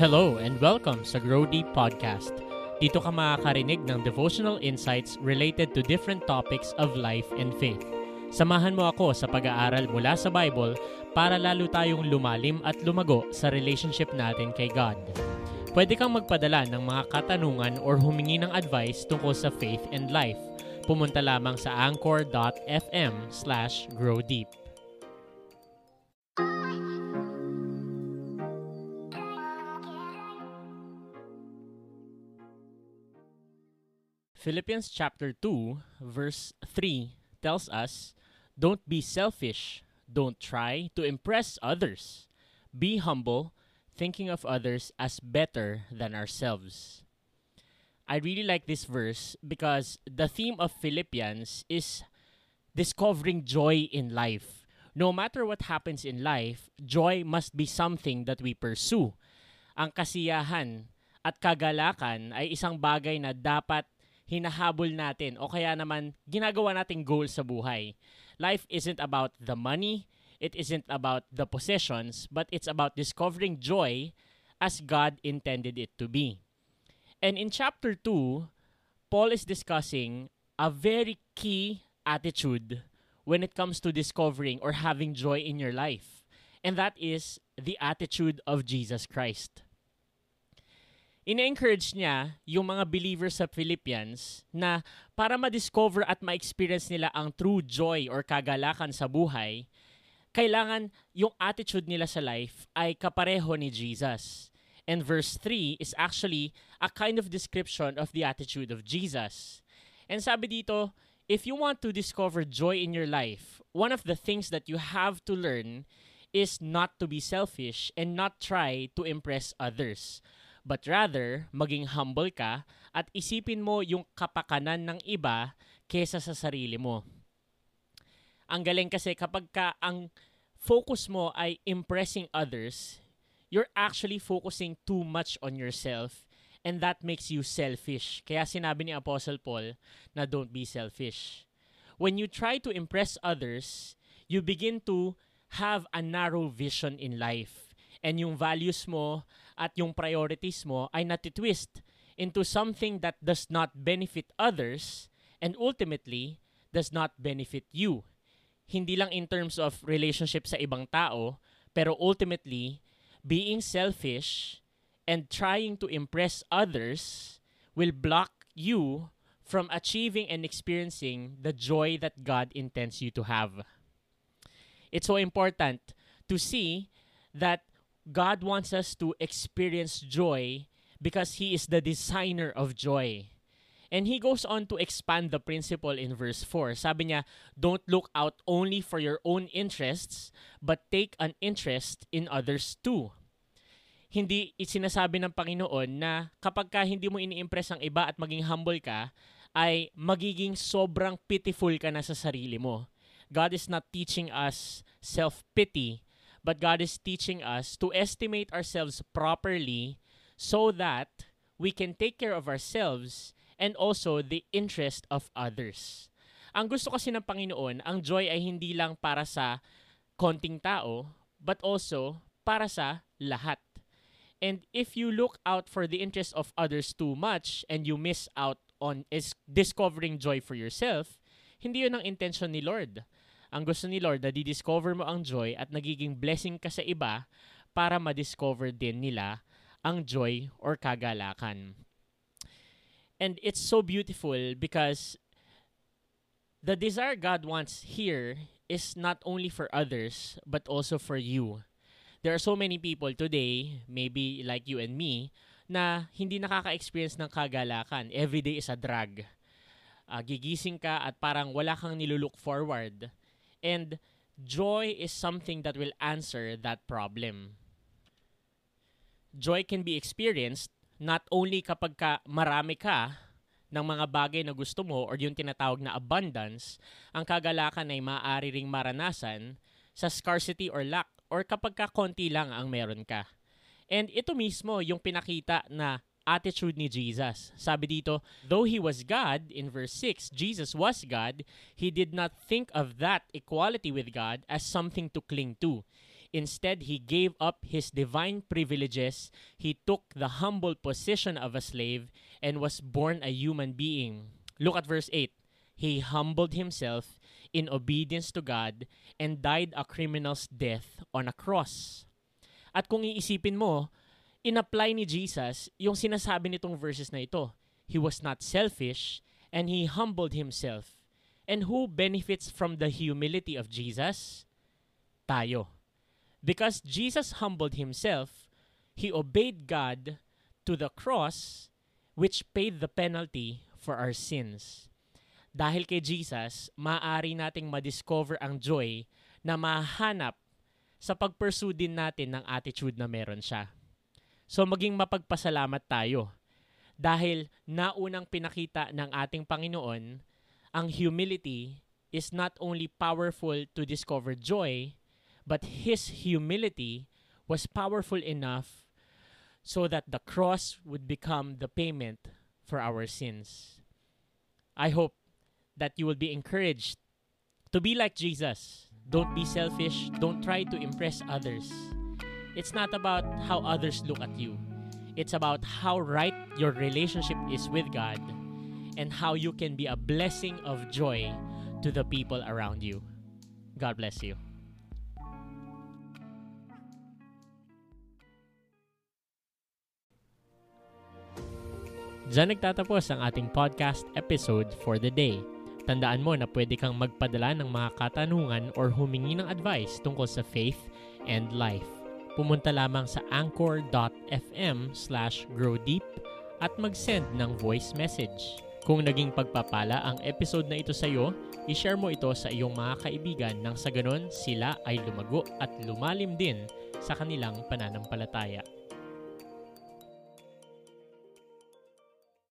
Hello and welcome sa Grow Deep Podcast. Dito ka makakarinig ng devotional insights related to different topics of life and faith. Samahan mo ako sa pag-aaral mula sa Bible para lalo tayong lumalim at lumago sa relationship natin kay God. Pwede kang magpadala ng mga katanungan or humingi ng advice tungkol sa faith and life. Pumunta lamang sa anchor.fm slash growdeep. Philippians chapter 2 verse 3 tells us, Don't be selfish. Don't try to impress others. Be humble, thinking of others as better than ourselves. I really like this verse because the theme of Philippians is discovering joy in life. No matter what happens in life, joy must be something that we pursue. Ang kasiyahan at kagalakan ay isang bagay na dapat hinahabol natin o kaya naman ginagawa nating goal sa buhay. Life isn't about the money, it isn't about the possessions, but it's about discovering joy as God intended it to be. And in chapter 2, Paul is discussing a very key attitude when it comes to discovering or having joy in your life. And that is the attitude of Jesus Christ ina-encourage niya yung mga believers sa Philippians na para ma-discover at ma-experience nila ang true joy or kagalakan sa buhay, kailangan yung attitude nila sa life ay kapareho ni Jesus. And verse 3 is actually a kind of description of the attitude of Jesus. And sabi dito, if you want to discover joy in your life, one of the things that you have to learn is not to be selfish and not try to impress others but rather maging humble ka at isipin mo yung kapakanan ng iba kesa sa sarili mo. Ang galing kasi kapag ka ang focus mo ay impressing others, you're actually focusing too much on yourself and that makes you selfish. Kaya sinabi ni Apostle Paul na don't be selfish. When you try to impress others, you begin to have a narrow vision in life. And yung values mo at yung priorities mo ay natitwist into something that does not benefit others and ultimately does not benefit you. Hindi lang in terms of relationship sa ibang tao, pero ultimately, being selfish and trying to impress others will block you from achieving and experiencing the joy that God intends you to have. It's so important to see that God wants us to experience joy because He is the designer of joy. And he goes on to expand the principle in verse 4. Sabi niya, don't look out only for your own interests, but take an interest in others too. Hindi sinasabi ng Panginoon na kapag ka hindi mo ini-impress ang iba at maging humble ka, ay magiging sobrang pitiful ka na sa sarili mo. God is not teaching us self-pity, but God is teaching us to estimate ourselves properly so that we can take care of ourselves and also the interest of others. Ang gusto kasi ng Panginoon, ang joy ay hindi lang para sa konting tao, but also para sa lahat. And if you look out for the interest of others too much and you miss out on is discovering joy for yourself, hindi yun ang intention ni Lord. Ang gusto ni Lord na di-discover mo ang joy at nagiging blessing ka sa iba para ma-discover din nila ang joy or kagalakan. And it's so beautiful because the desire God wants here is not only for others but also for you. There are so many people today, maybe like you and me, na hindi nakaka-experience ng kagalakan. Every day is a drag. Uh, gigising ka at parang wala kang nilulook forward And joy is something that will answer that problem. Joy can be experienced not only kapag ka marami ka ng mga bagay na gusto mo or yung tinatawag na abundance, ang kagalakan ay maaari ring maranasan sa scarcity or lack or kapag ka konti lang ang meron ka. And ito mismo yung pinakita na attitude ni Jesus. Sabi dito, though he was God, in verse 6, Jesus was God, he did not think of that equality with God as something to cling to. Instead, he gave up his divine privileges. He took the humble position of a slave and was born a human being. Look at verse 8. He humbled himself in obedience to God and died a criminal's death on a cross. At kung iisipin mo, in-apply ni Jesus yung sinasabi nitong verses na ito. He was not selfish and he humbled himself. And who benefits from the humility of Jesus? Tayo. Because Jesus humbled himself, he obeyed God to the cross which paid the penalty for our sins. Dahil kay Jesus, maaari nating madiscover ang joy na mahanap sa pagpursue din natin ng attitude na meron siya. So maging mapagpasalamat tayo dahil naunang pinakita ng ating Panginoon ang humility is not only powerful to discover joy, but his humility was powerful enough so that the cross would become the payment for our sins. I hope that you will be encouraged to be like Jesus. Don't be selfish. Don't try to impress others. It's not about how others look at you. It's about how right your relationship is with God and how you can be a blessing of joy to the people around you. God bless you. Diyan nagtatapos ang ating podcast episode for the day. Tandaan mo na pwede kang magpadala ng mga katanungan or humingi ng advice tungkol sa faith and life. Pumunta lamang sa anchor.fm slash growdeep at mag-send ng voice message. Kung naging pagpapala ang episode na ito sa iyo, i-share mo ito sa iyong mga kaibigan nang sa ganon sila ay lumago at lumalim din sa kanilang pananampalataya.